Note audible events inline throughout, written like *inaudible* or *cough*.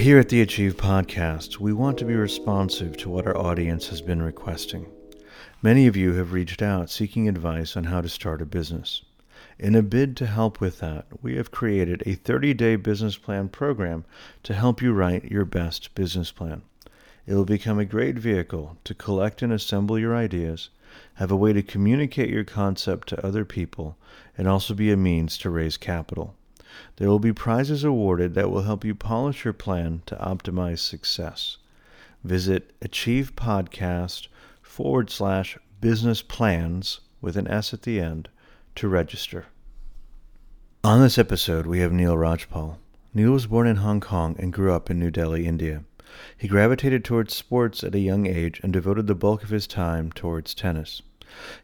Here at the Achieve podcast, we want to be responsive to what our audience has been requesting. Many of you have reached out seeking advice on how to start a business. In a bid to help with that, we have created a 30 day business plan program to help you write your best business plan. It will become a great vehicle to collect and assemble your ideas, have a way to communicate your concept to other people, and also be a means to raise capital. There will be prizes awarded that will help you polish your plan to optimize success. Visit achievepodcast forward slash business plans with an S at the end to register. On this episode, we have Neil Rajpal. Neil was born in Hong Kong and grew up in New Delhi, India. He gravitated towards sports at a young age and devoted the bulk of his time towards tennis.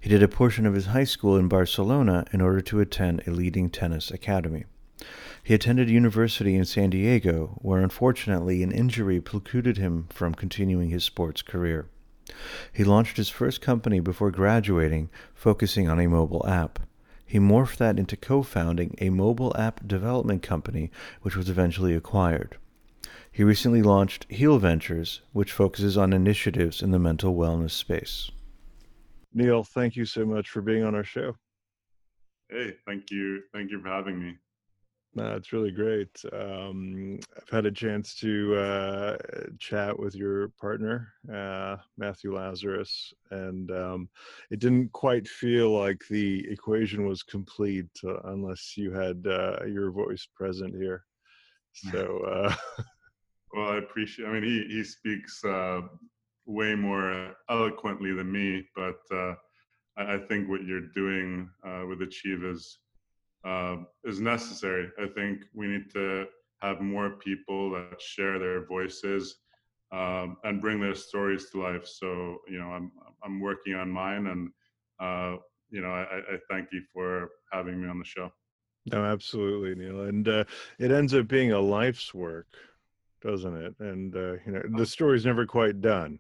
He did a portion of his high school in Barcelona in order to attend a leading tennis academy. He attended university in San Diego, where unfortunately an injury precluded him from continuing his sports career. He launched his first company before graduating, focusing on a mobile app. He morphed that into co founding a mobile app development company, which was eventually acquired. He recently launched Heal Ventures, which focuses on initiatives in the mental wellness space. Neil, thank you so much for being on our show. Hey, thank you. Thank you for having me. No, it's really great. Um, I've had a chance to uh, chat with your partner, uh, Matthew Lazarus, and um, it didn't quite feel like the equation was complete uh, unless you had uh, your voice present here. So, uh, well, I appreciate. I mean, he he speaks uh, way more eloquently than me, but I, I, think what you're doing with Achieve is uh, is necessary. I think we need to have more people that share their voices um, and bring their stories to life. So you know, I'm I'm working on mine, and uh, you know, I, I, thank you for having me on the show. No, absolutely, Neil, and uh, it ends up being a life's work, doesn't it? And uh, you know, the story's never quite done.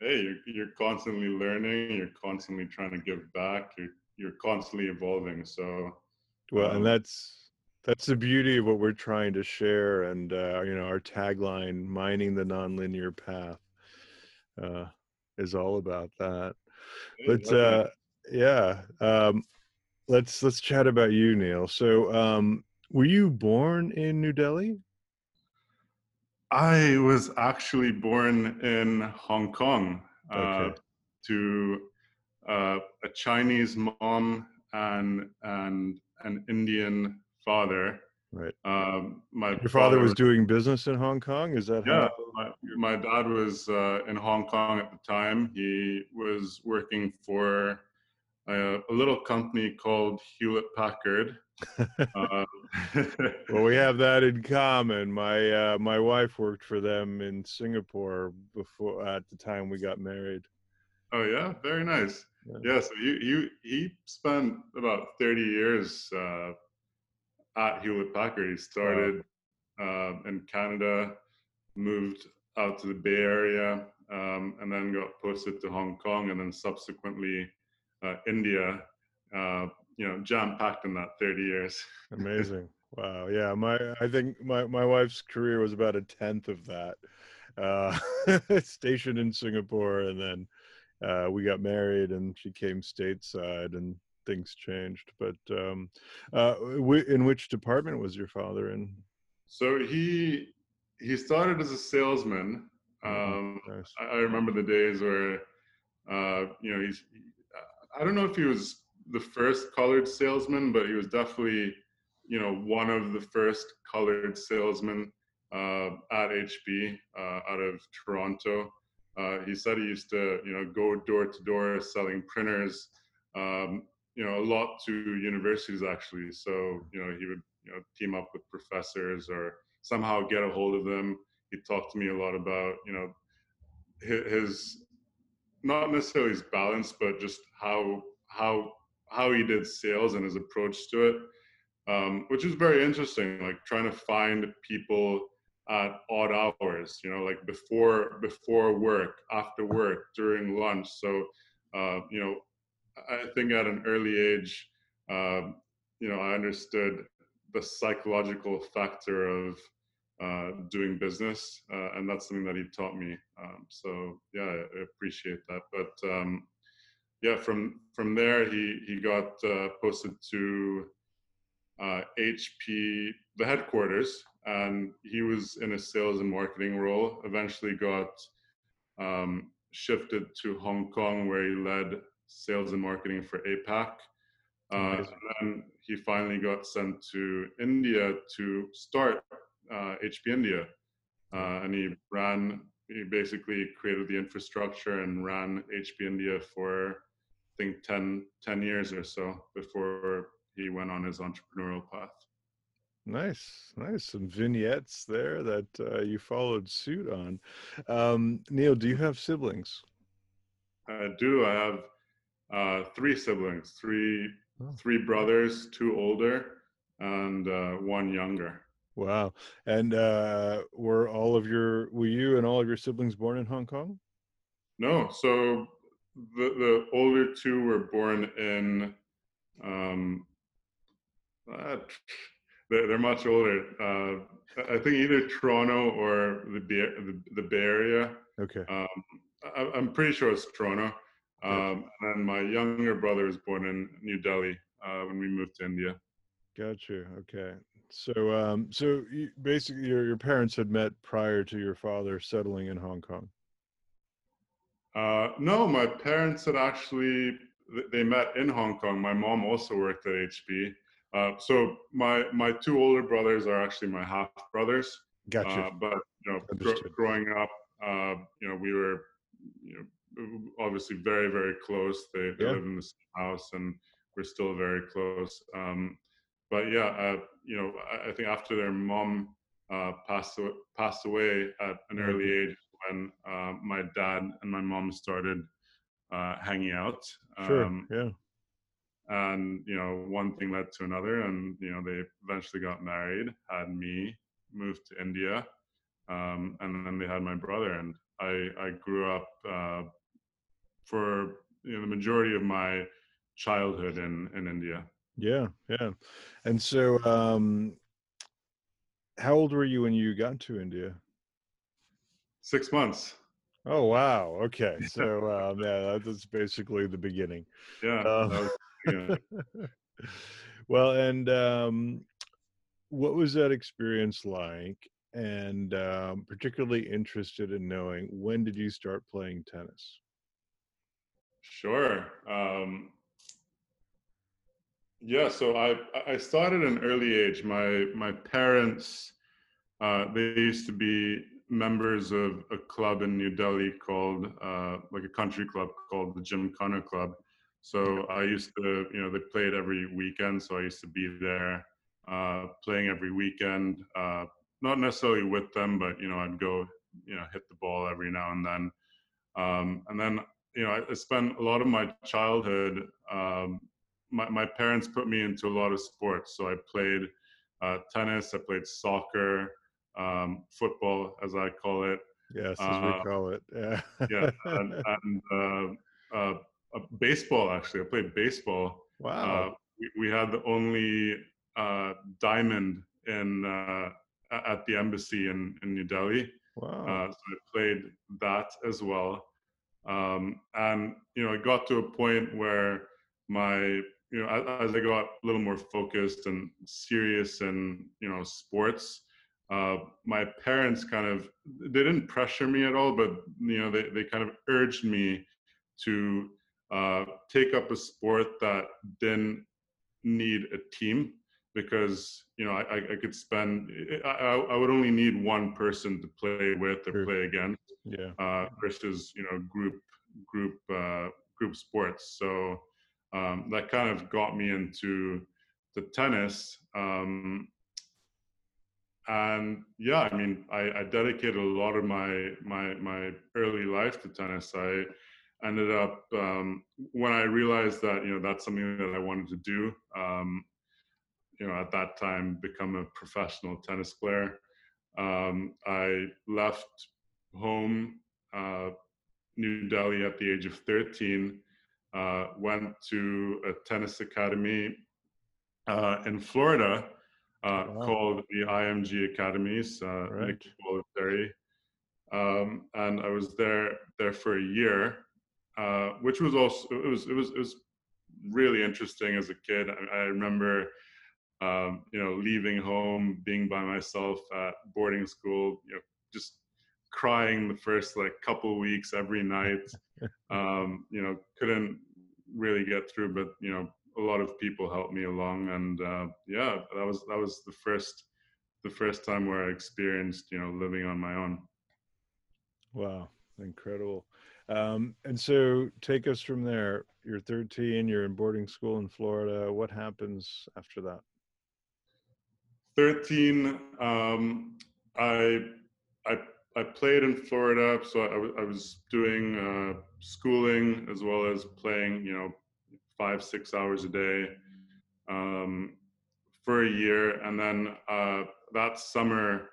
Hey, you're you're constantly learning. You're constantly trying to give back. You're you're constantly evolving. So, well, um, and that's that's the beauty of what we're trying to share, and uh, you know, our tagline, "Mining the Nonlinear Path," uh, is all about that. But uh, yeah, um, let's let's chat about you, Neil. So, um, were you born in New Delhi? I was actually born in Hong Kong uh, okay. to uh, a Chinese mom and and an Indian father. Right. Um, my your father, was doing business in Hong Kong. Is that yeah? My, my dad was uh, in Hong Kong at the time. He was working for a, a little company called Hewlett Packard. *laughs* uh, *laughs* well, we have that in common. My uh, my wife worked for them in Singapore before at the time we got married. Oh yeah, very nice. Yeah. so he, he, he spent about 30 years uh, at Hewlett Packard. He started uh, in Canada, moved out to the Bay Area, um, and then got posted to Hong Kong, and then subsequently uh, India. Uh, you know, jam packed in that 30 years. *laughs* Amazing. Wow. Yeah. My, I think my, my wife's career was about a tenth of that. Uh, *laughs* stationed in Singapore and then uh, we got married and she came stateside and things changed. But um, uh, in which department was your father in? So he he started as a salesman. Mm-hmm. Um, nice. I, I, remember the days where uh, you know he's. I don't know if he was the first colored salesman, but he was definitely you know one of the first colored salesmen uh, at HP uh, out of Toronto. Uh, he said he used to, you know, go door to door selling printers, um, you know, a lot to universities actually. So, you know, he would, you know, team up with professors or somehow get a hold of them. He talked to me a lot about, you know, his, not necessarily his balance, but just how how how he did sales and his approach to it, um, which is very interesting. Like trying to find people at odd hours you know like before before work after work during lunch so uh, you know i think at an early age uh, you know i understood the psychological factor of uh, doing business, uh, and that's something that he taught me. Um, so yeah, I appreciate that. But um, yeah, from from there he he got uh, posted to HP, uh, the headquarters, and he was in a sales and marketing role. Eventually, got um, shifted to Hong Kong, where he led sales and marketing for APAC. Uh, and then he finally got sent to India to start uh, HP India, uh, and he ran. He basically created the infrastructure and ran HP India for I think 10, 10 years or so before he went on his entrepreneurial path. Nice, nice. Some vignettes there that uh, you followed suit on. Um, Neil, do you have siblings? I do. I have uh, three siblings, three oh. three brothers, two older, and uh, one younger. Wow. And uh, were all of your, were you and all of your siblings born in Hong Kong? No. So the, the older two were born in, um, uh, they're, they're much older. Uh, I think either Toronto or the Bay, the, the Bay Area. Okay. Um, I, am pretty sure it's Toronto. Um, and my younger brother was born in New Delhi uh, when we moved to India. Gotcha. Okay. So, um, so you, basically, your your parents had met prior to your father settling in Hong Kong. Uh, no, my parents had actually they met in Hong Kong. My mom also worked at HP. Uh, so my my two older brothers are actually my half brothers. Gotcha. Uh, but you know, gr- growing up, uh, you know, we were you know obviously very very close. They, they yeah. live in the same house, and we're still very close. Um, but yeah, uh, you know, I, I, think after their mom uh, passed passed away at an early mm-hmm. age, when uh, my dad and my mom started uh, hanging out. Sure. Um, yeah. And you know, one thing led to another, and you know, they eventually got married, had me, moved to India, um, and then they had my brother, and I I grew up uh, for you know the majority of my childhood in in India. Yeah, yeah. And so, um, how old were you when you got to India? Six months. Oh wow. Okay. *laughs* So um, yeah, that's basically the beginning. Yeah. Um, well, and um, what was that experience like? And um, particularly interested in knowing when did you start playing tennis? Sure. Um, yeah, so I I started at an early age. My my parents uh, they used to be members of a club in New Delhi called uh, like a country club called the Gymkhana Club. So I used to you know they played every weekend, so I used to be there uh, playing every weekend. Uh, not necessarily with them, but you know I'd go you know hit the ball every now and then. Um, and then you know I, I spent a lot of my childhood um, my, my parents put me into a lot of sports. So I played uh, tennis, I played soccer, um, football, as I call it. Yes, as uh, we call it. Yeah. yeah, and, *laughs* and uh, uh, uh baseball. Actually, I played baseball. Wow. Uh, we, we, had the only diamond in at the embassy in, in New Delhi. Wow. so I played that as well. Um, and you know, it got to a point where my you know, as, I got a little more focused and serious in, you know, sports, uh, my parents kind of, they didn't pressure me at all, but, you know, they, they kind of urged me to uh, take up a sport that didn't need a team because, you know, I, I could spend, I, I would only need one person to play with or play against yeah. uh, versus, you know, group, group, uh, group sports. So, um, that kind of got me into the tennis. Um, and yeah, I mean, I, I, dedicated a lot of my my my early life to tennis. I ended up um, when I realized that you know that's something that I wanted to do. Um, you know, at that time, become a professional tennis player. Um, I left home, uh, New Delhi, at the age of 13 uh, went to a tennis academy uh, in Florida uh, wow. called the IMG Academies, uh, right. Nick Um, and I was there there for a year, uh, which was also it was it was it was really interesting as a kid. I, I remember, um, you know, leaving home, being by myself at boarding school, you know, just crying the first like couple weeks every night. *laughs* um, you know, couldn't really get through, but you know, a lot of people helped me along, and uh, yeah, that was that was the first the first time where I experienced you know living on my own. Wow, incredible. Um, and so, take us from there. You're 13. You're in boarding school in Florida. What happens after that? 13. Um, I I I played in Florida, so I, I was doing uh, schooling as well as playing. You know, five six hours a day um, for a year, and then uh, that summer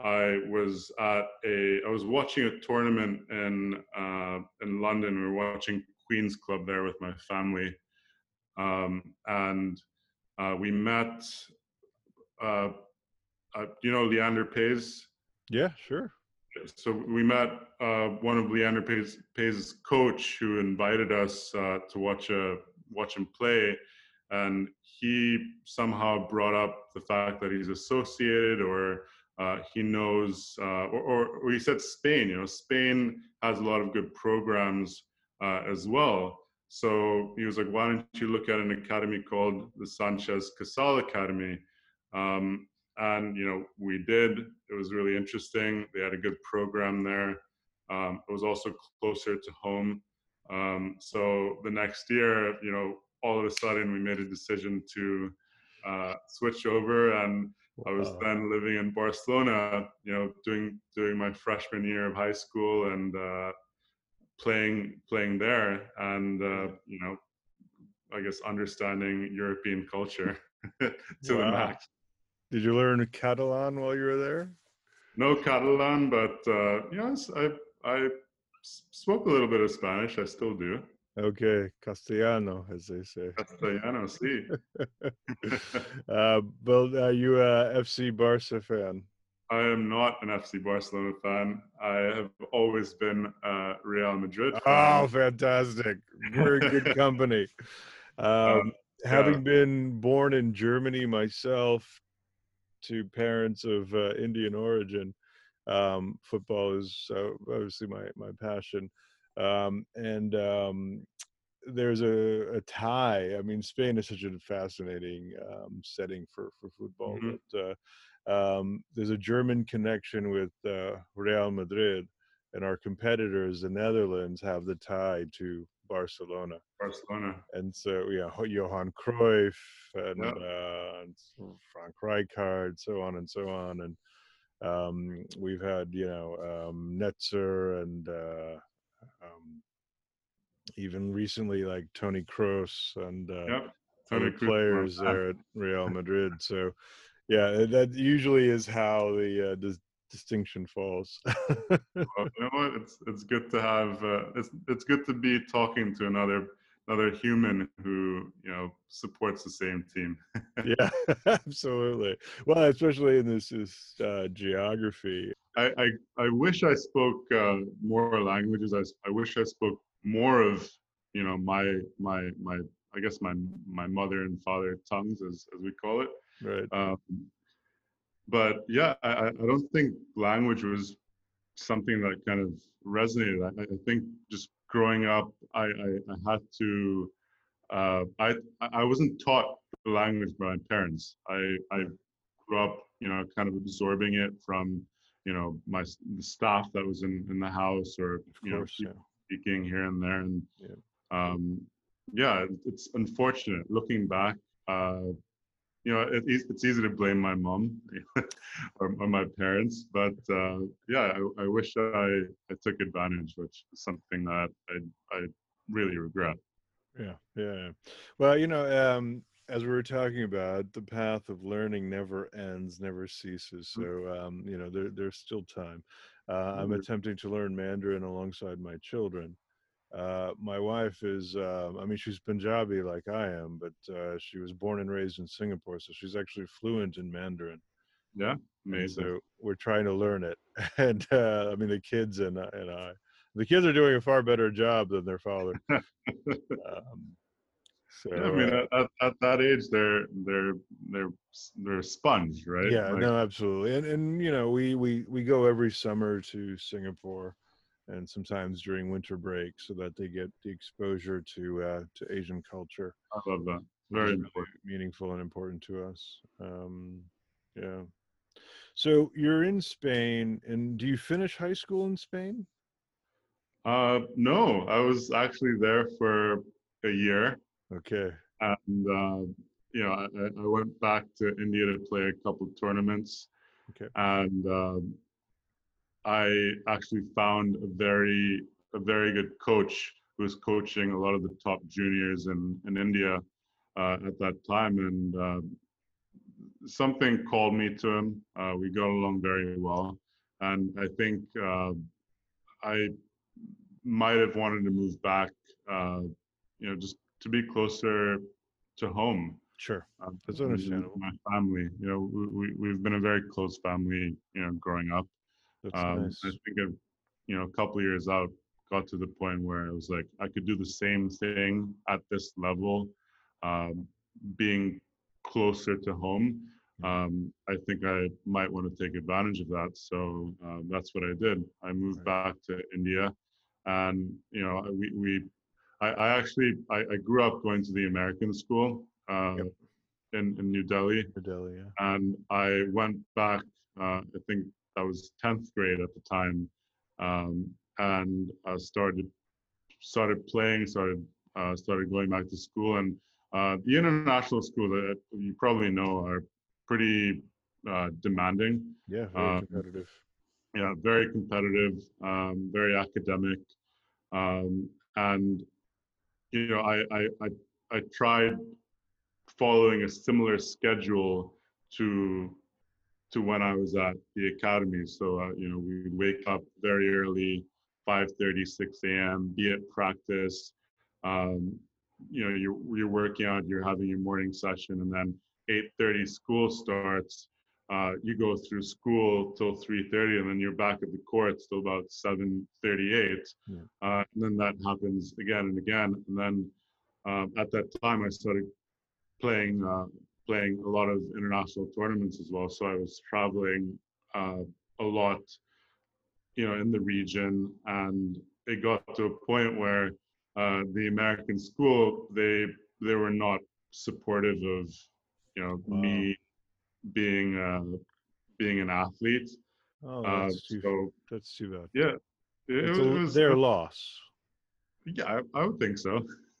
I was at a I was watching a tournament in uh, in London. We were watching Queens Club there with my family, um, and uh, we met. Uh, uh you know Leander Paes? Yeah, sure. So we met uh, one of Leander Paes, Paes' coach who invited us uh, to watch a watch him play, and he somehow brought up the fact that he's associated or uh, he knows, uh, or, or, or, he said Spain. You know, Spain has a lot of good programs uh, as well. So he was like, "Why don't you look at an academy called the Sanchez Casal Academy?" Um, and you know, we did. It was really interesting. They had a good program there. Um, it was also closer to home. Um, so the next year, you know, all of a sudden we made a decision to uh, switch over and I was then living in Barcelona, you know, doing doing my freshman year of high school and uh, playing playing there, and uh, you know, I guess understanding European culture *laughs* to wow. the max. Did you learn Catalan while you were there? No Catalan, but uh, yes, I I spoke a little bit of Spanish. I still do. Okay, Castellano, as they say. Castellano, sí. *laughs* *laughs* uh, Bill, are you a FC Barca fan? I am not an FC Barcelona fan. I have always been a Real Madrid fan. Oh, fantastic. Very good company. *laughs* Um, um, having yeah. been born in Germany myself to parents of uh, Indian origin, um, football is uh, obviously my, my passion um, and um, there's a, a, tie. I mean, Spain is such a fascinating um, setting for for football. Mm-hmm. But uh, um, there's a German connection with uh, Real Madrid, and our competitors, the Netherlands, have the tie to Barcelona. Barcelona. And so, yeah, Johan Cruyff and yeah. uh, Frank Rijkaard, so on and so on. And um, we've had, you know, um, Netzer and uh, um, even recently like Toni Kroos and uh, yep. other players there at Real *laughs* Madrid. So, yeah, that usually is how the uh, dis- distinction falls. *laughs* well, you know what? It's it's good to have. Uh, it's it's good to be talking to another another human who you know supports the same team. yeah, *laughs* *laughs* absolutely. Well, especially in this, this uh, geography. I, I, I wish I spoke uh, more languages. I, I wish I spoke more of you know my my my I guess my my mother and father tongues as as we call it. Right. Um, but yeah, I, I don't think language was something that kind of resonated. I, I think just growing up, I, I, I had to. Uh, I I wasn't taught the language by my parents. I I grew up, you know, kind of absorbing it from, you know, my the staff that was in in the house or you course, know yeah. speaking here and there, and yeah. um, yeah, it's unfortunate looking back. Uh, you know, it, it's easy to blame my mom *laughs* or, or, my parents, but uh, yeah, I, I, wish I, I took advantage, which is something that I, I really regret. Yeah, yeah. Well, you know, um, as we were talking about, the path of learning never ends, never ceases. So, um, you know, there, there's still time. Uh, I'm mm-hmm. attempting to learn Mandarin alongside my children. Uh, my wife is, uh, I mean, she's Punjabi like I am, but uh, she was born and raised in Singapore, so she's actually fluent in Mandarin. Yeah, amazing. So we're trying to learn it, *laughs* and uh, I mean, the kids and and I, the kids are doing a far better job than their father. *laughs* um, so, yeah, I mean, uh, at, at, that age, they're they're they're they're a sponge, right? Yeah, like, no, absolutely. And and you know, we we we go every summer to Singapore, and sometimes during winter break, so that they get the exposure to uh, to Asian culture. I love that. Very really meaningful and important to us. Um, yeah. So you're in Spain, and do you finish high school in Spain? Uh, no, I was actually there for a year. Okay. And uh, you know, I, I, went back to India to play a couple tournaments. Okay. And uh, I actually found a very a very good coach who was coaching a lot of the top juniors in in India uh, at that time, and uh, something called me to him. Uh, we got along very well, and I think uh, I might have wanted to move back. Uh, you know, just to be closer to home. Sure, um, that's understandable. My family, you know, we, we have been a very close family, you know, growing up. That's um, nice. I think I've, you know, a couple years out, got to the point where I was like, I could do the same thing at this level, um, being closer to home. Mm-hmm. Um, I think I might want to take advantage of that. So uh, that's what I did. I moved back to India, and you know, we we I, I actually I, I, grew up going to the American school uh, yep. in, in New Delhi. New Delhi, yeah. And I went back. Uh, I think that was tenth grade at the time, um, and I started started playing. Started uh, started going back to school, and uh, the international school that you probably know are pretty uh, demanding. Yeah, very um, competitive. Yeah, very competitive, um, very academic, um, and you know, I, I, I, I tried following a similar schedule to to when I was at the academy. So uh, you know, we wake up very early, 5:30, 6 a.m. Be at practice. Um, you know, you're you're working out, you're having your morning session, and then 8:30 school starts. Uh, you go through school till 3.30 and then you're back at the courts till about 7.38 yeah. uh, and then that happens again and again and then um, at that time i started playing uh, playing a lot of international tournaments as well so i was traveling uh, a lot you know in the region and it got to a point where uh, the american school they they were not supportive of you know wow. me being uh, being an athlete. Oh, uh, that's, too, so, that's too bad. Yeah, it, it was their loss. Yeah, I, I, would think so. *laughs*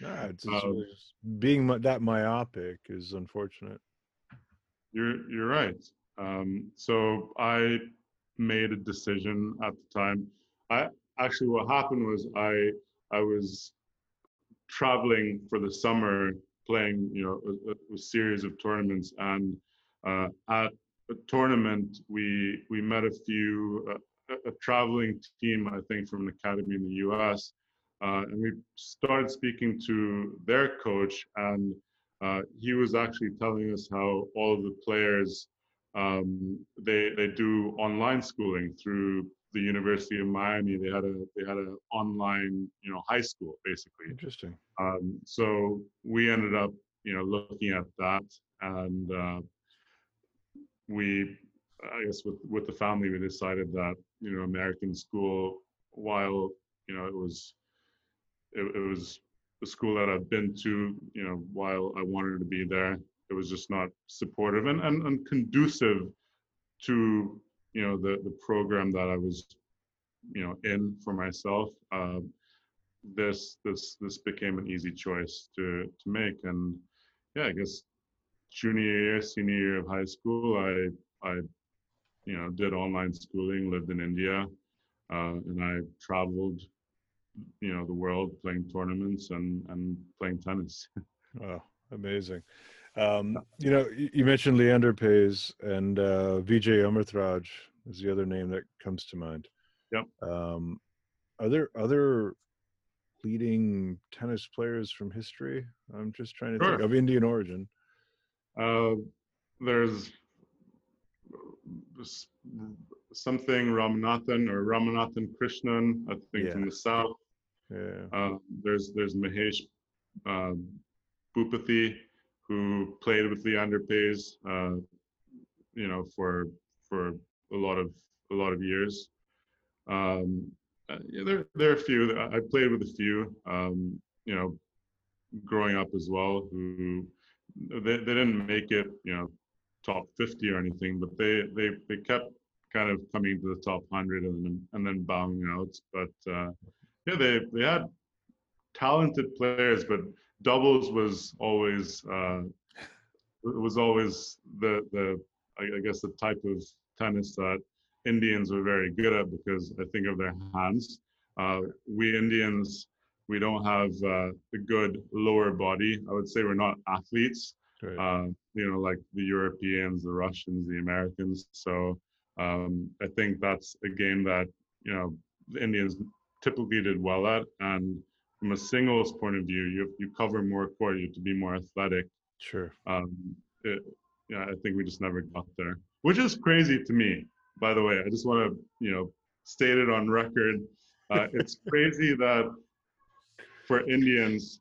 nah, it's, um, being that myopic is unfortunate. You're you're right. Um, so I made a decision at the time. I actually what happened was I I was traveling for the summer playing, you know, a, a series of tournaments. And uh, at a tournament, we we met a few uh, a, a, traveling team, I think, from an academy in the U.S. Uh, and we started speaking to their coach, and uh, he was actually telling us how all of the players um, they they do online schooling through the University of Miami. They had a they had an online you know high school basically. Interesting. Um, so we ended up you know looking at that, and uh, we I guess with with the family we decided that you know American school while you know it was it, it was the school that I've been to you know while I wanted to be there. It was just not supportive and, and, and conducive to you know the the program that I was you know in for myself. Uh, this this this became an easy choice to to make. And yeah I guess junior year senior year of high school I I you know did online schooling lived in India uh, and I traveled you know the world playing tournaments and and playing tennis. *laughs* wow, amazing. Um, you know, you mentioned Leander Paes and uh, Vijay Amritraj is the other name that comes to mind. Yep. Um, are there other leading tennis players from history? I'm just trying to sure. think of Indian origin. Uh, there's something Ramanathan or Ramanathan Krishnan, I think yeah. from the south. Yeah. Uh, there's there's Mahesh uh, Bhupathi, who played with Leander Paes, uh, you know, for for a lot of a lot of years. Um, uh, yeah, there there are a few. I played with a few, um, you know, growing up as well. Who they, they didn't make it, you know, top 50 or anything, but they they they kept kind of coming to the top 100 and then and then bowing out. But uh, yeah, they they had talented players, but doubles was always uh, was always the the I guess the type of tennis that Indians were very good at because I think of their hands. Uh, we Indians, we don't have uh, a good lower body. I would say we're not athletes, right. uh, you know, like the Europeans, the Russians, the Americans. So um, I think that's a game that, you know, the Indians typically did well at. And from a singles point of view, you, you cover more court, you have to be more athletic. Sure. Um, it, yeah, I think we just never got there, which is crazy to me by the way. I just want to, you know, state it on record. Uh, *laughs* it's crazy that for Indians,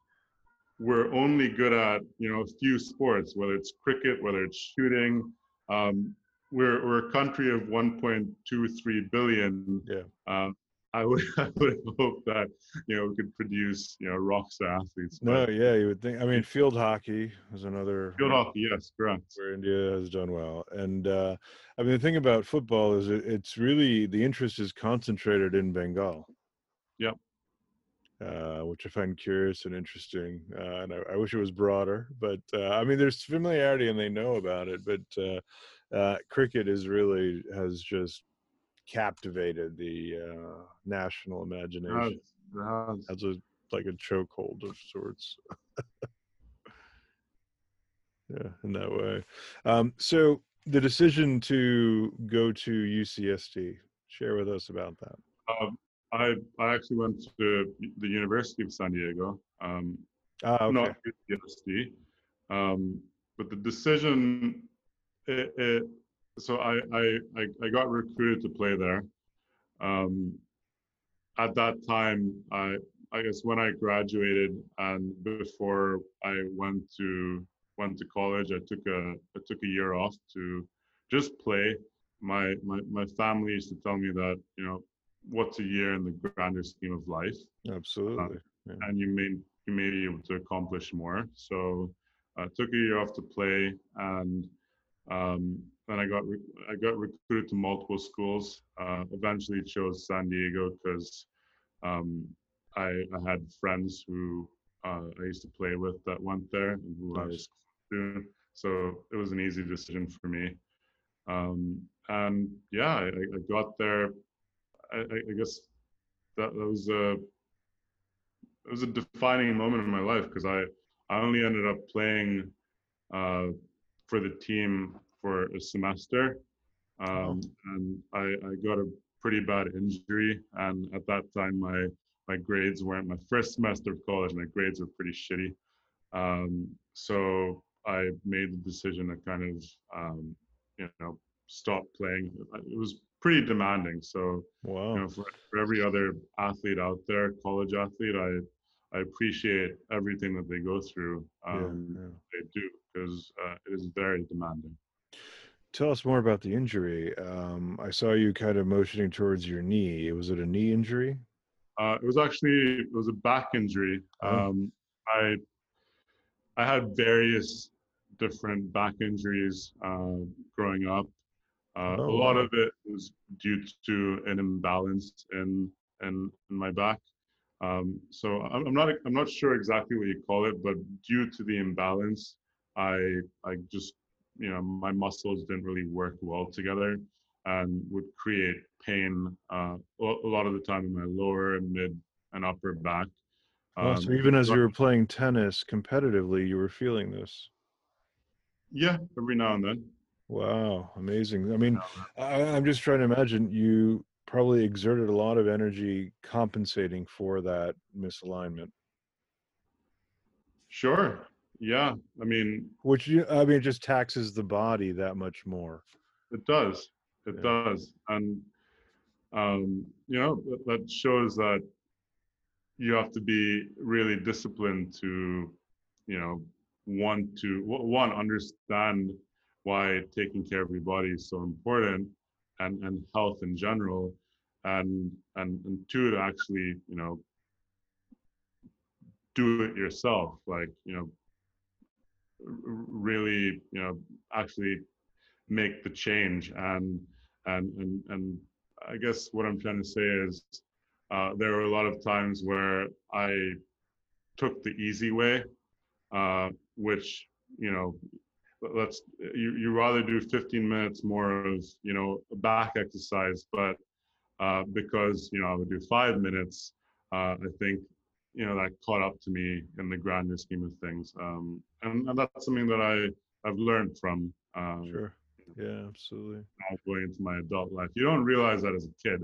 we're only good at, you know, a few sports, whether it's cricket, whether it's shooting. Um, we're, we're a country of 1.23 billion. Yeah. Um, I would *laughs* I would hope that you know we could produce you know rock star athletes. No, yeah, you would think. I mean, field hockey is another field hockey. Yes, correct. Where India has done well, and uh, I mean the thing about football is it, it's really the interest is concentrated in Bengal. Yep. Uh, which I find curious and interesting, uh, and I, I, wish it was broader. But uh, I mean, there's familiarity and they know about it. But uh, uh, cricket is really has just captivated the uh, national imagination. As a like a chokehold of sorts. *laughs* yeah, in that way. Um, so the decision to go to UCSD, share with us about that. Um, I I actually went to the University of San Diego. Um, ah, okay. Not UCSD, um, but the decision it, it so I, I, I got recruited to play there. Um, at that time, I I guess when I graduated and before I went to went to college, I took a I took a year off to just play. My my my family used to tell me that you know what's a year in the grander scheme of life. Absolutely. Uh, yeah. And you may you may be able to accomplish more. So I took a year off to play and um, then I got I got recruited to multiple schools. Uh, eventually chose San Diego because um, I, I, had friends who uh, I used to play with that went there and who nice. I was. So it was an easy decision for me. Um, and yeah, I, I got there. I, I, guess that, that was a it was a defining moment in my life because I I only ended up playing uh, for the team for a semester. Um, and I, I got a pretty bad injury. And at that time, my, my grades weren't my first semester of college, my grades were pretty shitty. Um, so I made the decision to kind of, um, you know, stop playing. It was pretty demanding. So, wow. you know, for, for every other athlete out there, college athlete, I I appreciate everything that they go through. Um, yeah, yeah. They do because uh, it is very demanding. Tell us more about the injury. Um, I saw you kind of motioning towards your knee. Was it a knee injury? Uh, it was actually it was a back injury. Oh. Um, I I had various different back injuries uh, growing up. Uh, oh, a lot wow. of it was due to an imbalance in in, in my back. Um, so I'm, I'm not I'm not sure exactly what you call it, but due to the imbalance, I I just you know my muscles didn't really work well together and would create pain uh, a lot of the time in my lower and mid and upper back. Um, oh, so um, even as you were playing tennis competitively, you were feeling this. Yeah, every now and then. Wow, amazing. I mean, I, am just trying to imagine you probably exerted a lot of energy compensating for that misalignment. Sure. Yeah. I mean, which you, I mean, it just taxes the body that much more. It does. It yeah. does. And, um, you know, that shows that you have to be really disciplined to, you know, want to, one, understand why taking care of your body is so important and, and health in general. And, and, and two, to actually, you know, do it yourself like you know really you know actually make the change. And and and and i guess what i'm trying to say is uh, there were a lot of times where i took the easy way uh, which you know let's you, you rather do 15 minutes more of you know back exercise but uh, because you know i would do five minutes uh, i think you know that caught up to me in the grander scheme of things um, and, and, that's something that i i've learned from um, sure. yeah absolutely. now going into my adult life. You don't realize that as a kid.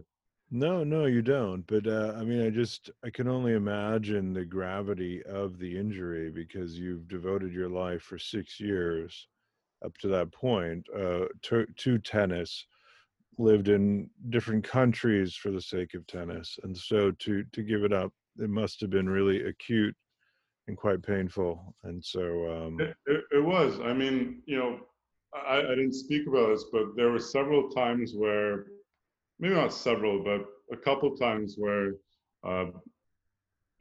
No no you don't but uh, i mean i just i can only imagine the gravity of the injury because you've devoted your life for six years up to that point uh, to, to tennis lived in different countries for the sake of tennis and so to to give it up it must have been really acute and quite painful. And so um, it, it, it, was. I mean, you know, I, I didn't speak about this, but there were several times where, maybe not several, but a couple times where, uh,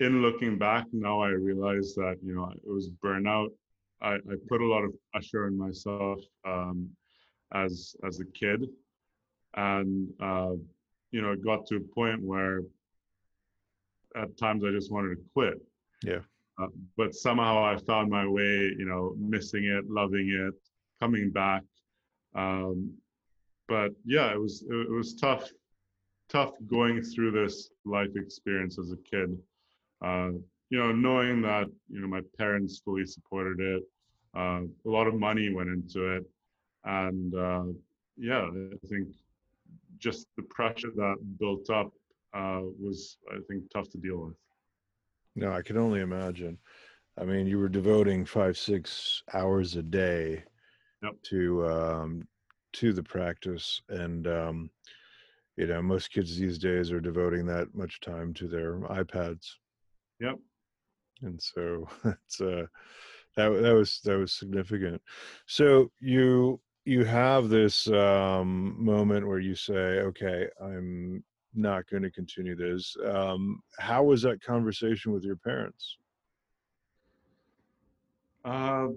in looking back now, I realized that you know it was burnout. I, I put a lot of pressure on myself um, as as a kid, and uh, you know, it got to a point where at times I just wanted to quit. Yeah. Uh, but somehow I found my way, you know, missing it, loving it, coming back. Um, but yeah, it was it, was tough, tough going through this life experience as a kid. Uh, you know, knowing that you know my parents fully supported it, uh, a lot of money went into it, and uh, yeah, I think just the pressure that built up uh, was, I think, tough to deal with. No, I can only imagine. I mean, you were devoting five, six hours a day yep. to um, to the practice, and um, you know, most kids these days are devoting that much time to their iPads. Yep. And so *laughs* it's uh, that that was that was significant. So you you have this um, moment where you say, "Okay, I'm not going to continue this. Um, how was that conversation with your parents? Uh,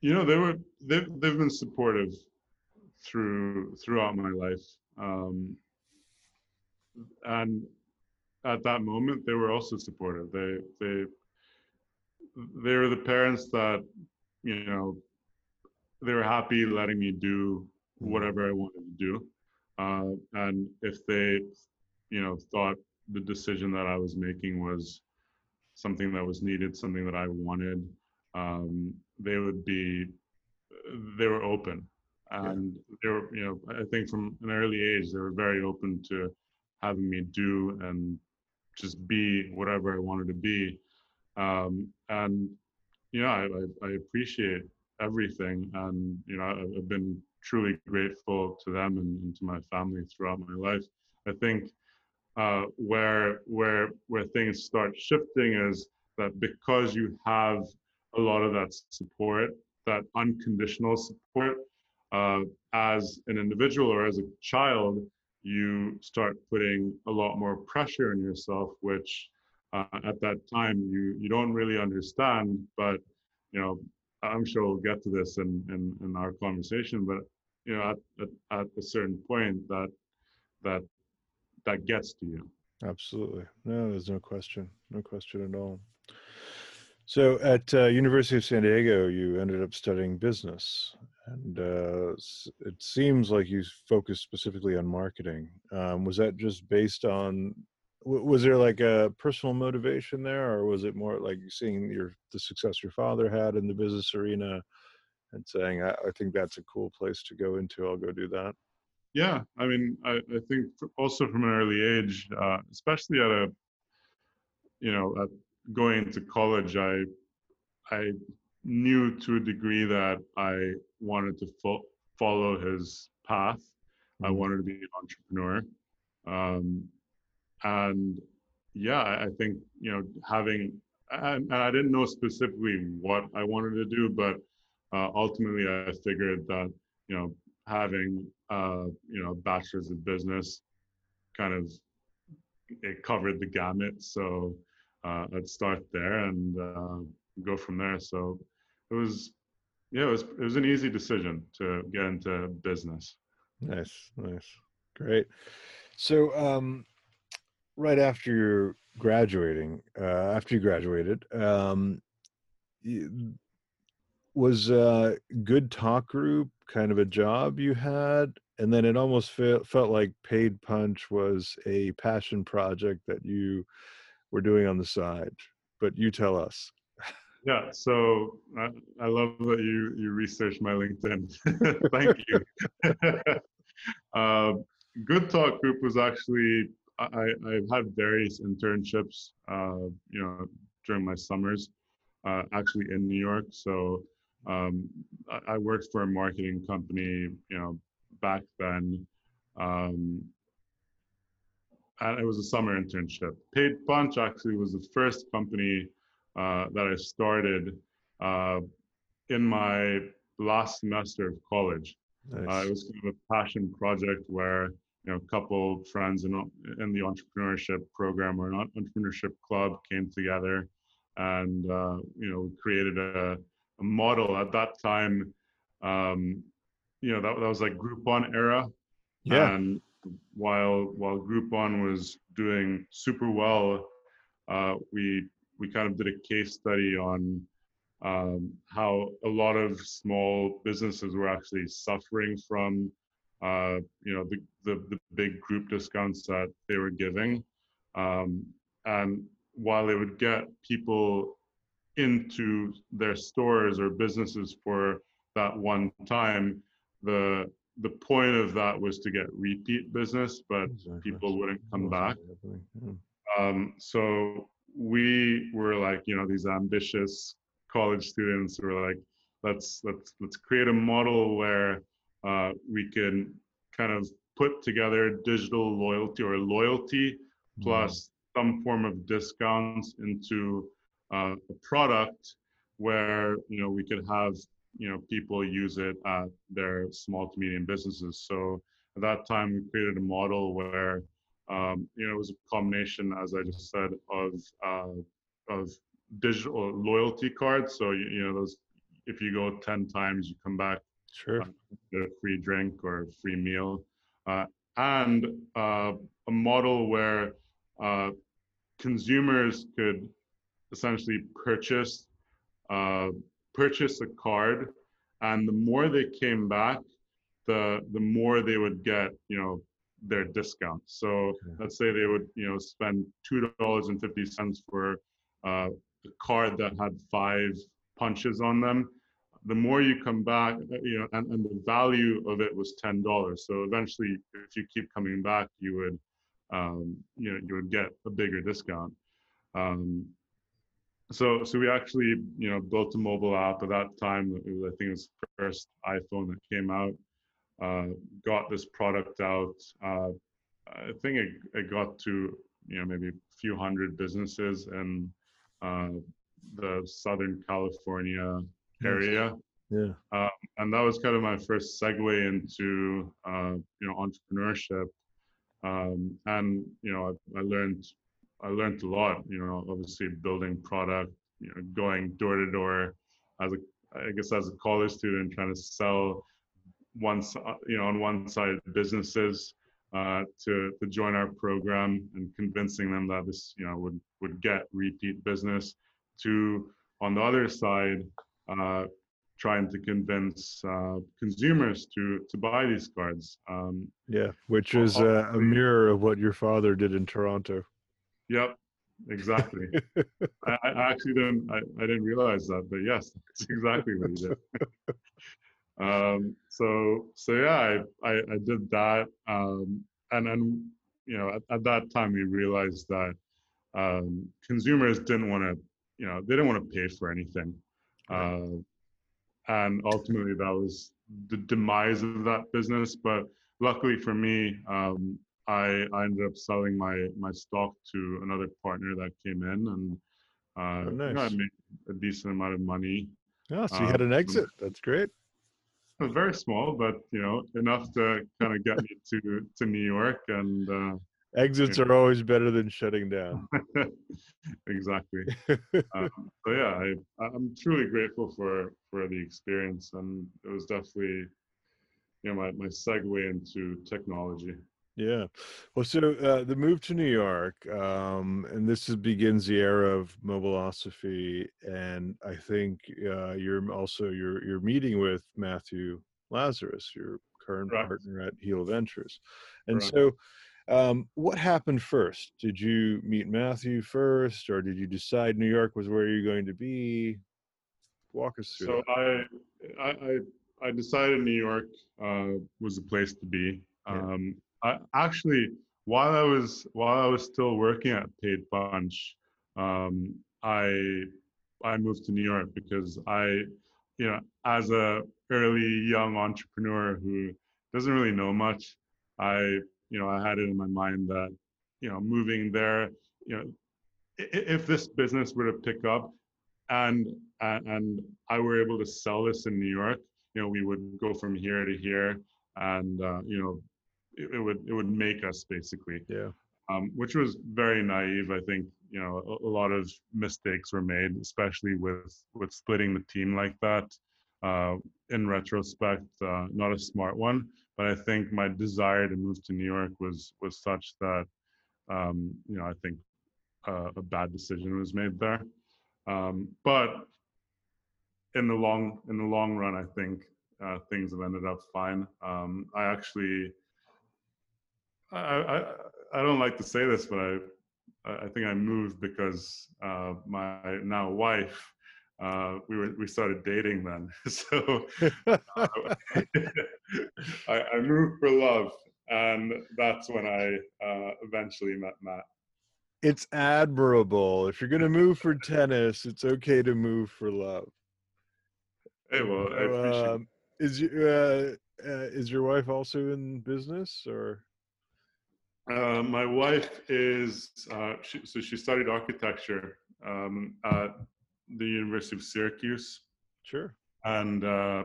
you know, they were they've they've been supportive through throughout my life, um, and at that moment they were also supportive. They they they were the parents that you know they were happy letting me do mm-hmm. whatever I wanted to do. Uh, and if they you know, thought the decision that I was making was something that was needed, something that I wanted, um, they would be, they were open. And yeah. they were, you know, I think from an early age, they were very open to having me do and just be whatever I wanted to be. Um, and, you know, I, I, I appreciate everything. And, you know, I've been truly grateful to them and, and to my family throughout my life. I think uh, where where where things start shifting is that because you have a lot of that support, that unconditional support, uh, as an individual or as a child, you start putting a lot more pressure on yourself, which uh, at that time you you don't really understand. But you know, I'm sure we'll get to this in in, in our conversation. But you know, at, at, at a certain point, that that that gets to you. Absolutely. No, there's no question. No question at all. So at uh, University of San Diego, you ended up studying business, and uh, it seems like you focused specifically on marketing. Um, was that just based on? Was there like a personal motivation there, or was it more like seeing your the success your father had in the business arena, and saying, "I, I think that's a cool place to go into. I'll go do that." Yeah, I mean, I, I think also from an early age, uh, especially at a, you know, going to college, I, I knew to a degree that I wanted to fo- follow his path. Mm-hmm. I wanted to be an entrepreneur, um, and yeah, I think you know having and, and, I didn't know specifically what I wanted to do, but uh, ultimately I figured that you know having uh, you know bachelor's of business kind of it covered the gamut. So uh, I'd start there and uh, go from there. So it was yeah, it was it was an easy decision to get into business. Nice, nice, great. So um, right after you're graduating, uh, after you graduated, um, was uh, Good Talk Group kind of a job you had? And then it almost felt, felt like Paid Punch was a passion project that you were doing on the side. But you tell us. Yeah, so I, I love that you you researched my LinkedIn. *laughs* Thank you. *laughs* *laughs* uh, Good Talk Group was actually I, I've had various internships, uh, you know, during my summers, uh, actually in New York. So um, I, I, worked for a marketing company, you know, back then. Um, and it was a summer internship. Paid Punch actually was the first company uh, that I started uh, in my last semester of college. Nice. Uh, it was kind of a passion project where you know, a couple friends in, in the entrepreneurship program or an entrepreneurship club came together and, uh, you know, created a, a, model at that time. Um, you know, that, that was like Groupon era. Yeah. And while, while Groupon was doing super well, uh, we, we kind of did a case study on um, how a lot of small businesses were actually suffering from uh, you know, the, the, the, big group discounts that they were giving. Um, and while they would get people into their stores or businesses for that one time, the the point of that was to get repeat business, but exactly. people wouldn't come back. Um, so we were like, you know, these ambitious college students were like, let's let's let's create a model where uh, we can kind of put together digital loyalty or loyalty plus mm. some form of discounts into uh, a product where you know we could have you know people use it at their small to medium businesses so at that time we created a model where um, you know it was a combination as i just said of uh, of digital loyalty cards so you, you know those if you go 10 times you come back Sure. Uh, a free drink or a free meal. Uh, and uh, a model where uh, consumers could essentially purchase uh, purchase a card, and the more they came back, the the more they would get, you know, their discount. So okay. let's say they would, you know, spend two dollars and fifty cents for uh, a card that had five punches on them the more you come back, uh, you know, and, and the value of it was ten dollars. So eventually, if you keep coming back, you would, um, you know, you would get a bigger discount. Um, so, so we actually, you know, built a mobile app at that time. It was, I think, it was the first iPhone that came out. Uh, got this product out. Uh, I think it, it got to, you know, maybe a few hundred businesses in uh, the Southern California area. Yeah. Um, and that was kind of my first segue into uh, you know entrepreneurship. Um, and you know I, I, learned I learned a lot. You know, obviously building product, you know, going door to door as a I guess as a college student trying to sell one you know on one side businesses uh, to to join our program and convincing them that this you know would would get repeat business to on the other side uh, trying to convince uh, consumers to to buy these cards. Um, yeah, which is uh, a mirror of what your father did in Toronto. Yep, exactly. I, I, actually didn't I, I, didn't realize that, but yes, *laughs* that's exactly what he did. *laughs* Um, so so yeah, I, I, I did that, um, and and you know at, at, that time we realized that um, consumers didn't want to you know they didn't want to pay for anything, uh, and ultimately that was the demise of that business. But luckily for me, um, I, I ended up selling my my stock to another partner that came in, and uh, oh, nice. I made a decent amount of money. Yeah, so you um, had an exit. That's great. It was very small, but you know enough to kind of get me *laughs* to to New York. And uh, exits are always better than shutting down. *laughs* exactly. *laughs* um, so yeah, I, I'm truly grateful for for the experience, and it was definitely you know my my segue into technology. Yeah. Well, so uh, the move to New York, um, and this is, begins the era of Mobilosophy, and I think uh, you're also you're you're meeting with Matthew Lazarus, your current right. partner at Heal Ventures, and right. so. Um, what happened first? Did you meet Matthew first, or did you decide New York was where you're going to be? Walk us through. So I, I, I decided New York uh, was the place to be. Um, I, actually, while I was while I was still working at Paid Punch, um, I I moved to New York because I, you know, as a early young entrepreneur who doesn't really know much, I you know I had it in my mind that you know moving there, you know, if this business were to pick up, and and I were able to sell this in New York, you know, we would go from here to here, and uh, you know, it, it, would it would make us basically. Yeah. Um, which was very naive. I think you know a, a, lot of mistakes were made, especially with with splitting the team like that. Uh, in retrospect, uh, not a smart one. But I think my desire to move to New York was was such that um, you know I think uh, a bad decision was made there. Um, but in the long in the long run, I think uh, things have ended up fine. Um, I actually I, I, I don't like to say this, but I I think I moved because uh, my now wife uh, we were we started dating then. *laughs* So uh, *laughs* I, I, moved for love, and that's when I uh, eventually met Matt. It's admirable. If you're going to move for tennis, it's okay to move for love. Hey, well, I appreciate. Um, is uh, uh, is your wife also in business or? Uh, my wife is uh, she, so she studied architecture um, at the University of Syracuse. Sure. And uh,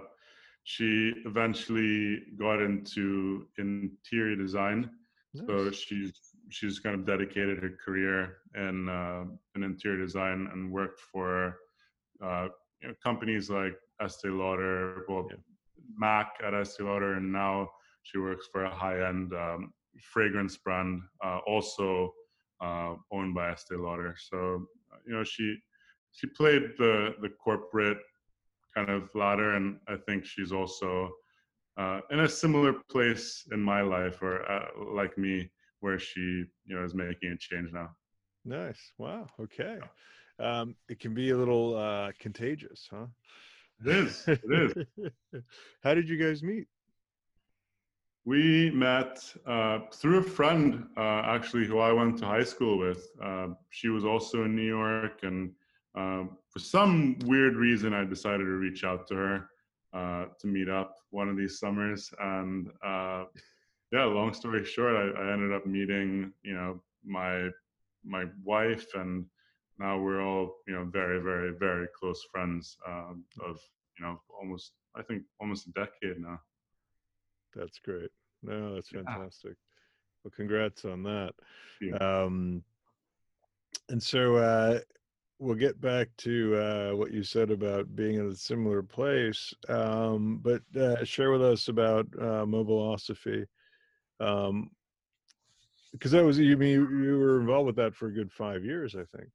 she eventually got into interior design. Nice. So she's she's kind of dedicated her career in uh, in interior design and worked for uh, you know, companies like Estee Lauder, well, yeah. Mac at Estee Lauder, and now she works for a high end um, fragrance brand, uh, also uh, owned by Estee Lauder. So you know she she played the the corporate kind of ladder, and I think she's also uh, in a similar place in my life, or uh, like me, where she you know is making a change now. Nice. Wow. Okay. Um, it can be a little uh, contagious, huh? It is. It is. *laughs* How did you guys meet? We met uh, through a friend, uh, actually, who I went to high school with. Uh, she was also in New York, and um, for some weird reason, I decided to reach out to her uh, to meet up one of these summers. And uh, yeah, long story short, I, I, ended up meeting, you know, my my wife, and now we're all, you know, very, very, very close friends um, of, you know, almost, I think, almost a decade now. That's great. No, that's fantastic. Yeah. Well, congrats on that. Um, and so uh, we'll get back to uh, what you said about being in a similar place, um, but uh, share with us about uh, Mobilosophy. Um, because that was you mean you were involved with that for a good five years, I think.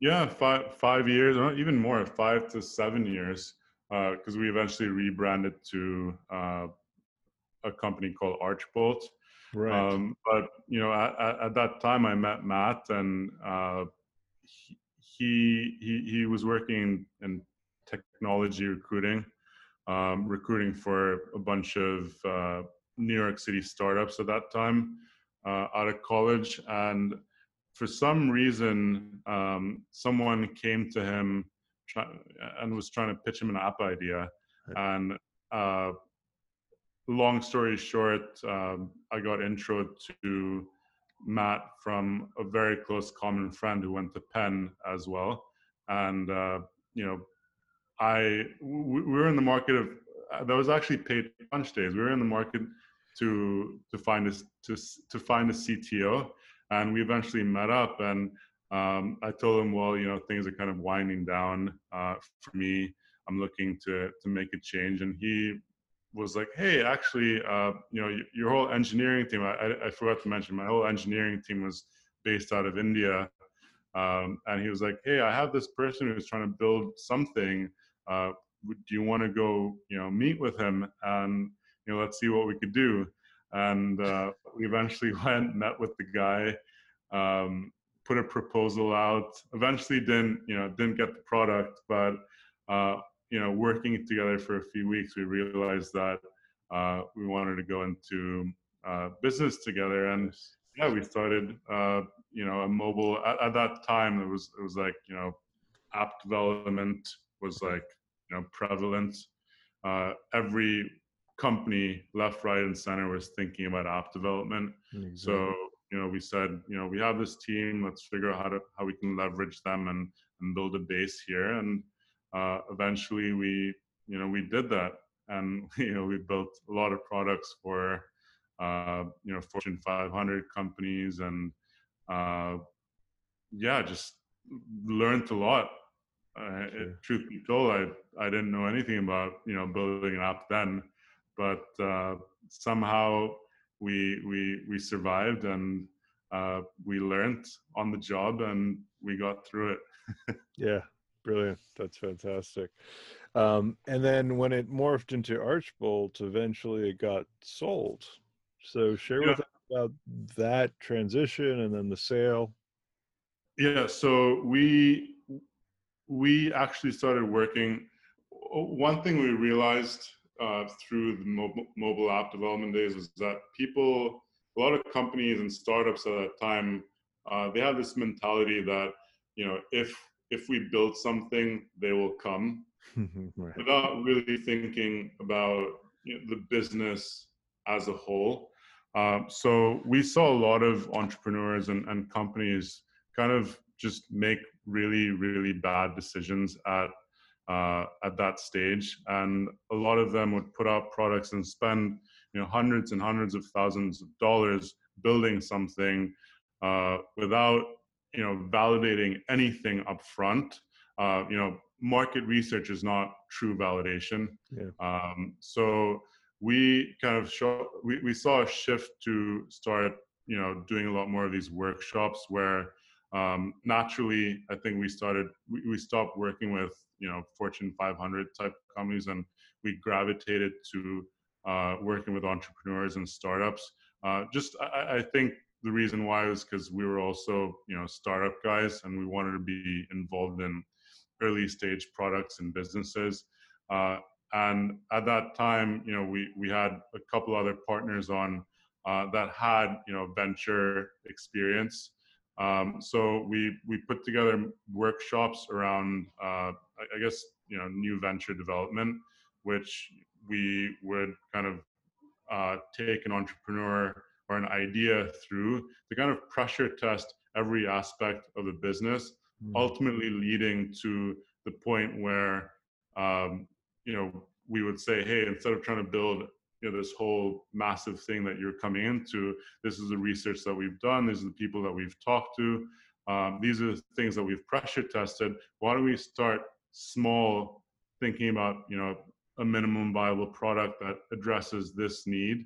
Yeah, five five years, or even more, five to seven years, because uh, we eventually rebranded to uh, a company called Archbolt. Right. Um, but you know, at, at, that time, I met Matt, and uh, he he he was working in technology recruiting, um, recruiting for a bunch of uh, New York City startups at that time uh, out of college. And for some reason, um, someone came to him try, and was trying to pitch him an app idea. And uh, long story short, um, I got intro to Matt from a very close common friend who went to Penn as well. And, uh, you know, I we were in the market of uh, that was actually Paid Punch days. We were in the market to to find a to to find a CTO, and we eventually met up. And um, I told him, well, you know, things are kind of winding down uh, for me. I'm looking to to make a change, and he was like, hey, actually, uh, you know, your whole engineering team. I, I forgot to mention my whole engineering team was based out of India. Um, and he was like, "Hey, I have this person who's trying to build something. Uh, do you want to go, you know, meet with him and you know, let's see what we could do. And uh, we eventually *laughs* went, met with the guy, um, put a proposal out. Eventually, didn't you know, didn't get the product, but uh, you know, working together for a few weeks, we realized that uh, we wanted to go into uh, business together, and yeah, we started. Uh, you know, a mobile at, at that time. It was it was like you know, app development was like you know prevalent. Uh, every company left, right, and center was thinking about app development. Exactly. So you know we said you know we have this team. Let's figure out how to how we can leverage them and and build a base here. And uh, eventually we you know we did that, and *laughs* you know we built a lot of products for uh, you know Fortune 500 companies and uh, yeah just learned a lot. Uh, it, truth be told, I I didn't know anything about you know building an app then, but uh, somehow we we we survived and uh, we learned on the job and we got through it. *laughs* yeah, brilliant. That's fantastic. Um, and then when it morphed into Archbolt, eventually it got sold. So share yeah. with us about that transition and then the sale. Yeah, so we we actually started working. One thing we realized uh, through the mobile, mobile app development days was that people, a lot of companies and startups at that time, uh, they have this mentality that you know if if we build something, they will come, *laughs* right. without really thinking about you know, the business as a whole. Uh, so we saw a lot of entrepreneurs and, and companies kind of just make really really bad decisions at uh, at that stage and a lot of them would put out products and spend you know hundreds and hundreds of thousands of dollars building something uh, without you know validating anything up front uh, you know market research is not true validation yeah. um, so we kind of show we, we saw a shift to start you know doing a lot more of these workshops where um, naturally, I think we started, we, we stopped working with, you know, Fortune 500 type companies and we gravitated to uh, working with entrepreneurs and startups. Uh, just, I, I, think the reason why was because we were also, you know, startup guys and we wanted to be involved in early stage products and businesses. Uh, and at that time, you know, we, we had a couple other partners on uh, that had, you know, venture experience. Um, so we we put together workshops around, uh, I guess you know, new venture development, which we would kind of uh, take an entrepreneur or an idea through to kind of pressure test every aspect of the business, mm. ultimately leading to the point where um, you know we would say, hey, instead of trying to build you know this whole massive thing that you're coming into this is the research that we've done these are the people that we've talked to um, these are the things that we've pressure tested why don't we start small thinking about you know a minimum viable product that addresses this need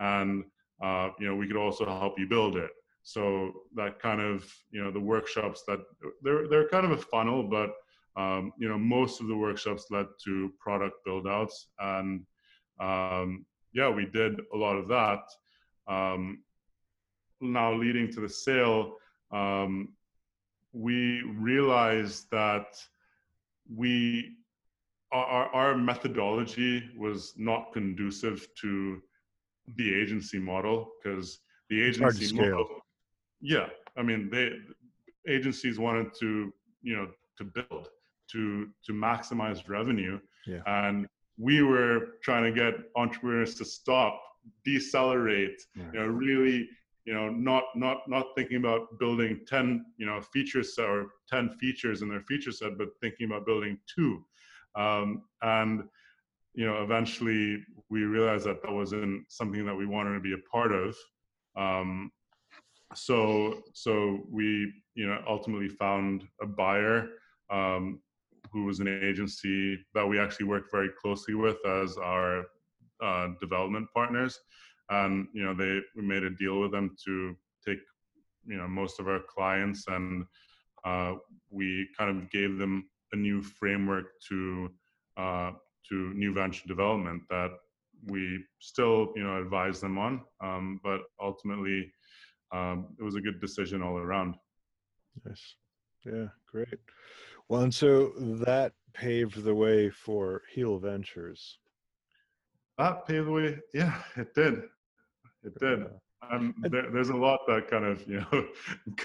and uh, you know we could also help you build it so that kind of you know the workshops that they're they're kind of a funnel but um, you know most of the workshops led to product build outs and um, yeah, we did a lot of that. Um, now leading to the sale, um, we realized that we our, our methodology was not conducive to the agency model because the agency model, yeah, I mean, they agencies wanted to, you know, to build, to to maximize revenue, yeah. and we were trying to get entrepreneurs to stop, decelerate, right. you know, really, you know, not not not thinking about building ten, you know, features or ten features in their feature set, but thinking about building two, um, and you know, eventually we realized that that wasn't something that we wanted to be a part of. Um, so so we you know ultimately found a buyer um, who was an agency that we actually worked very closely with as our uh, development partners and you know they we made a deal with them to take you know most of our clients and uh, we kind of gave them a new framework to uh, to new venture development that we still you know advise them on um, but ultimately um, it was a good decision all around Nice. Yeah, great. Well, and so that paved the way for Heal Ventures. That paved the way. Yeah, it did. It did. Um, there, there's a lot that kind of you know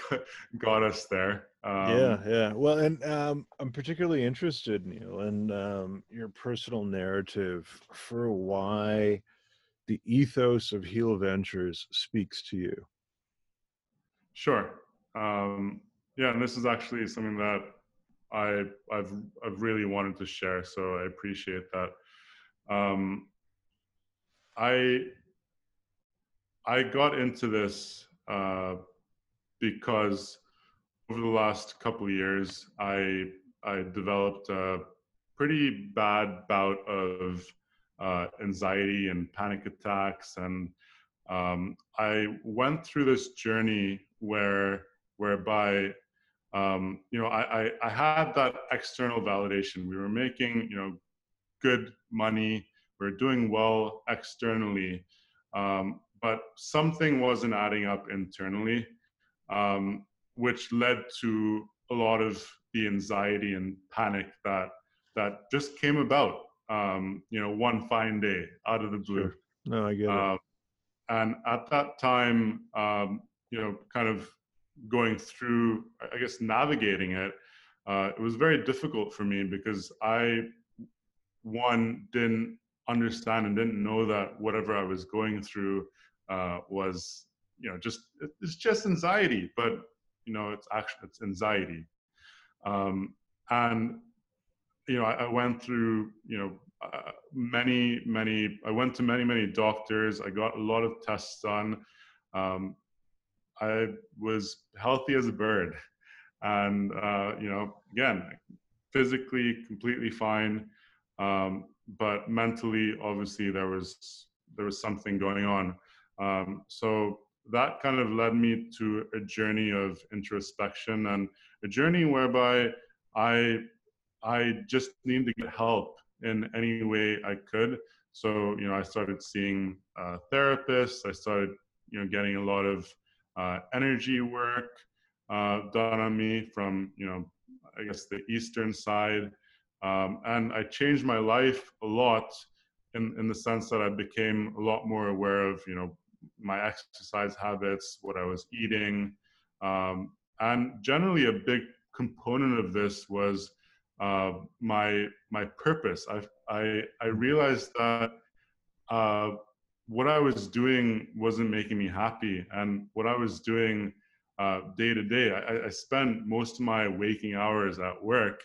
*laughs* got us there. Um, yeah, yeah. Well, and um, I'm particularly interested, Neil, in um, your personal narrative for why the ethos of Heal Ventures speaks to you. Sure. Um, yeah, and this is actually something that I I've I've really wanted to share, so I appreciate that. Um, I I got into this uh, because over the last couple of years, I I developed a pretty bad bout of uh, anxiety and panic attacks, and um, I went through this journey where whereby um, you know I, I, I had that external validation. We were making you know good money, we are doing well externally, um, but something wasn't adding up internally, um, which led to a lot of the anxiety and panic that that just came about. Um, you know, one fine day out of the blue. Sure. No, I get it. Um, and at that time, um, you know, kind of going through, I guess, navigating it, uh, it was very difficult for me because I, one, didn't understand and didn't know that whatever I was going through uh, was, you know, just it's just anxiety, but you know, it's actually it's anxiety, um, and you know, I, I, went through, you know, uh, many, many. I went to many, many doctors. I got a lot of tests done. Um, I was healthy as a bird, and uh, you know, again, physically completely fine, um, but mentally, obviously, there was there was something going on. Um, so that kind of led me to a journey of introspection and a journey whereby I I just needed to get help in any way I could. So you know, I started seeing uh, therapists. I started you know getting a lot of uh, energy work uh, done on me from, you know, I guess the eastern side. Um, and I changed my life a lot in, in the sense that I became a lot more aware of, you know, my exercise habits, what I was eating. Um, and generally a big component of this was uh, my my purpose. I I, I realized that uh, what I was doing wasn't making me happy, and what I was doing uh, day to day, I, I spent most of my waking hours at work,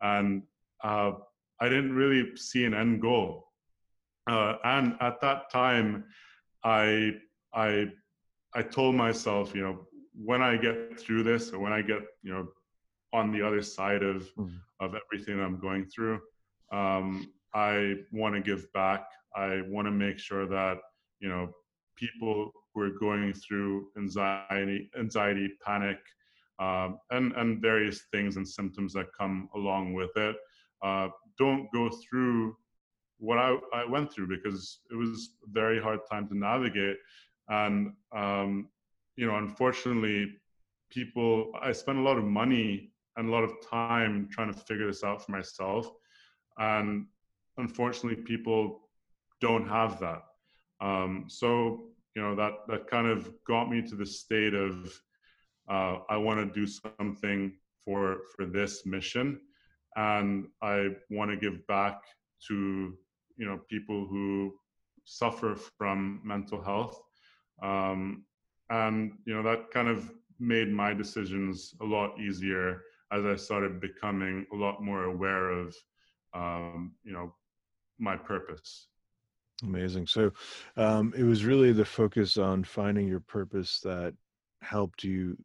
and uh, I didn't really see an end goal. Uh, and at that time, I I I told myself, you know, when I get through this, or when I get, you know, on the other side of mm. of everything I'm going through, um, I want to give back. I want to make sure that you know people who are going through anxiety, anxiety, panic, um, and and various things and symptoms that come along with it, uh, don't go through what I, I went through because it was a very hard time to navigate, and um, you know, unfortunately, people I spent a lot of money and a lot of time trying to figure this out for myself. and unfortunately, people don't have that. Um, so you know that that kind of got me to the state of uh, I want to do something for for this mission, and I want to give back to you know people who suffer from mental health, um, and you know that kind of made my decisions a lot easier as I started becoming a lot more aware of um, you know my purpose. Amazing. So um, it was really the focus on finding your purpose that helped you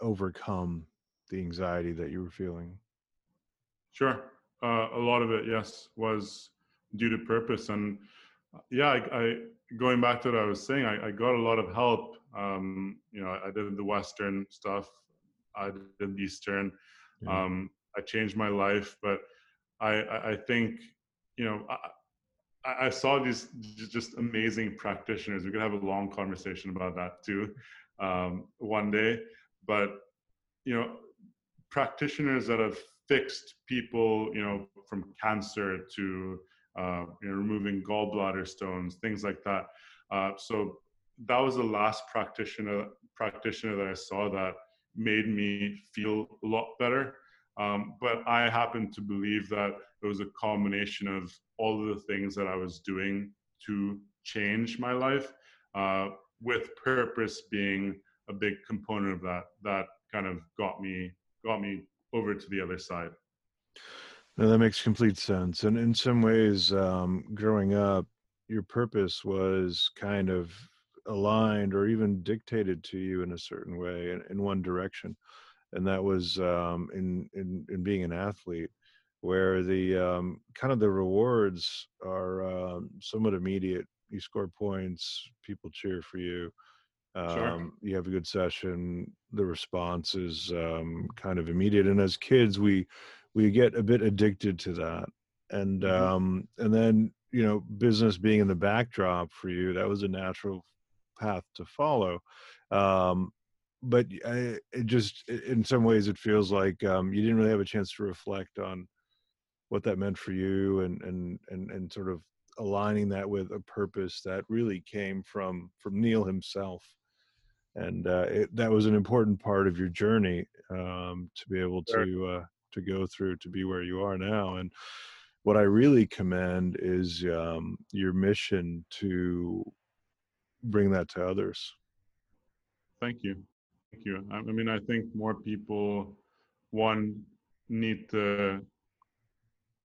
overcome the anxiety that you were feeling. Sure. Uh, a lot of it, yes, was due to purpose. And uh, yeah, I, I going back to what I was saying, I, I got a lot of help. Um, you know, I did the Western stuff, I did the Eastern. Yeah. Um, I changed my life, but I, I think, you know, I, I, saw these just amazing practitioners. We could have a long conversation about that too, um, one day. But you know, practitioners that have fixed people, you know, from cancer to uh, you know, removing gallbladder stones, things like that. Uh, so that was the last practitioner practitioner that I saw that made me feel a lot better. Um, but I happen to believe that it was a combination of all of the things that I was doing to change my life, uh, with purpose being a big component of that. That kind of got me got me over to the other side. No, that makes complete sense. And in some ways, um, growing up, your purpose was kind of aligned or even dictated to you in a certain way in, in one direction and that was um, in, in in being an athlete where the um, kind of the rewards are um, somewhat immediate you score points people cheer for you sure. Um, you have a good session the response is um, kind of immediate and as kids we we get a bit addicted to that. And mm-hmm. Um, and then you know business being in the backdrop for you that was a natural path to follow. Um, but I, it just in some ways it feels like um, you didn't really have a chance to reflect on what that meant for you and and and and sort of aligning that with a purpose that really came from from Neil himself. And uh, it, that was an important part of your journey um, to be able to uh, to go through to be where you are now and what I really commend is um, your mission to bring that to others. Thank you. Thank you. I mean, I think more people, one, need to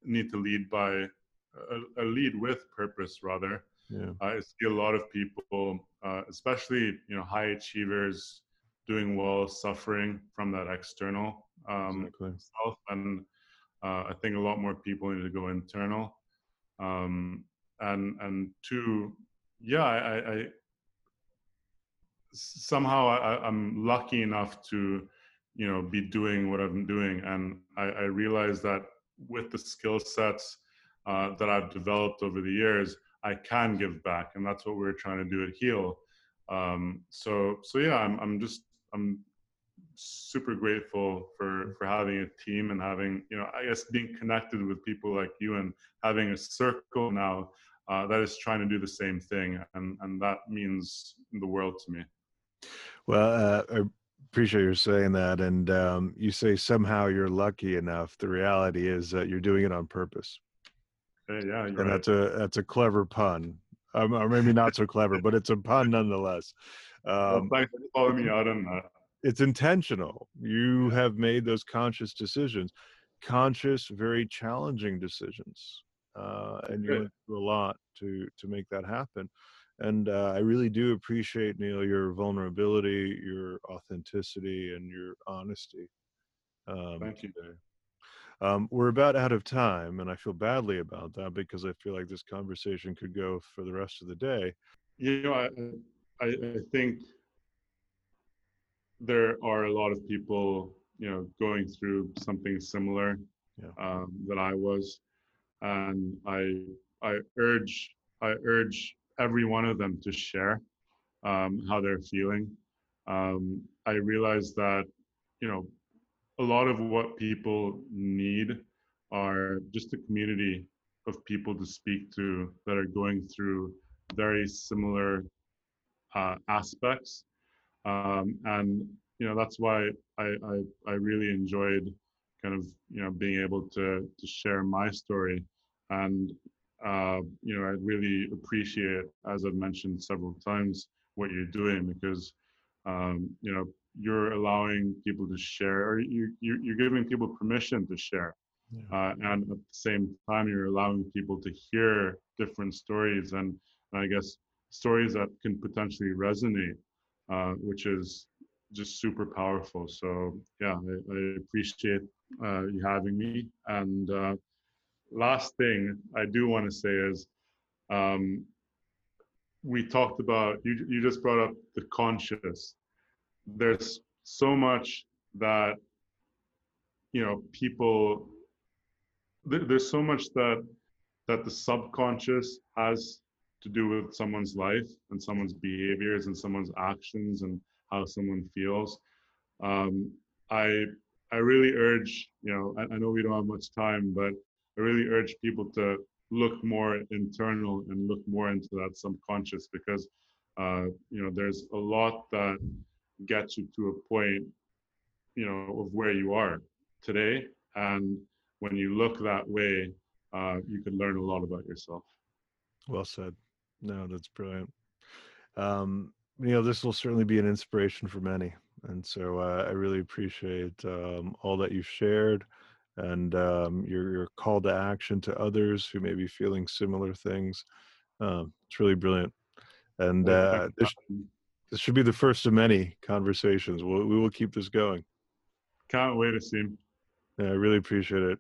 need to lead by a, a lead with purpose rather. Yeah. I see a lot of people, uh, especially you know high achievers, doing well, suffering from that external um, exactly. self, and uh, I think a lot more people need to go internal. Um, and and two, yeah, I, I somehow I, am lucky enough to, you know, be doing what I'm doing, and I, I realize that with the skill sets uh, that I've developed over the years, I can give back, and that's what we're trying to do at Heal. Um, so, so yeah, I'm, I'm just, I'm super grateful for for having a team and having, you know, I guess being connected with people like you and having a circle now uh, that is trying to do the same thing, and and that means the world to me. Well, uh, I appreciate you saying that. And um, you say somehow you're lucky enough. The reality is that you're doing it on purpose. Hey, yeah, and right. that's a that's a clever pun, um, or maybe not so clever, but it's a pun nonetheless. Um, well, thanks for calling me out on that. It's intentional. You have made those conscious decisions, conscious, very challenging decisions, uh, and you went through a lot to to make that happen and uh, I really do appreciate Neil your vulnerability, your authenticity, and your honesty. Um, Thank you. Um, we're about out of time, and I feel badly about that because I feel like this conversation could go for the rest of the day. You know, I, I, I think there are a lot of people, you know, going through something similar yeah. um, that I was, and I, I urge, I urge every one of them to share um, how they're feeling. Um, I realized that, you know, a lot of what people need are just a community of people to speak to that are going through very similar uh, aspects. Um, and you know that's why I, I, I really enjoyed kind of you know being able to to share my story and uh, you know I really appreciate as I've mentioned several times what you're doing because um, you know you're allowing people to share or you, you you're giving people permission to share yeah. uh, and at the same time you're allowing people to hear different stories and I guess stories that can potentially resonate uh, which is just super powerful. So yeah I, I appreciate uh, you having me. And uh, last thing I do want to say is um, we talked about you you just brought up the conscious. There's so much that you know people there's so much that that the subconscious has to do with someone's life and someone's behaviors and someone's actions and how someone feels. Um, i i really urge you know I, I know we don't have much time but i really urge people to look more internal and look more into that subconscious because uh, you know there's a lot that gets you to a point you know of where you are today. And when you look that way uh, you can learn a lot about yourself. Well said no that's brilliant um, you know this will certainly be an inspiration for many and so uh, i really appreciate um, all that you've shared and um, your, your call to action to others who may be feeling similar things. Um, it's really brilliant. And uh, this, this should be the first of many conversations. We'll, we will keep this going. Can't wait to see him. Yeah, I really appreciate it.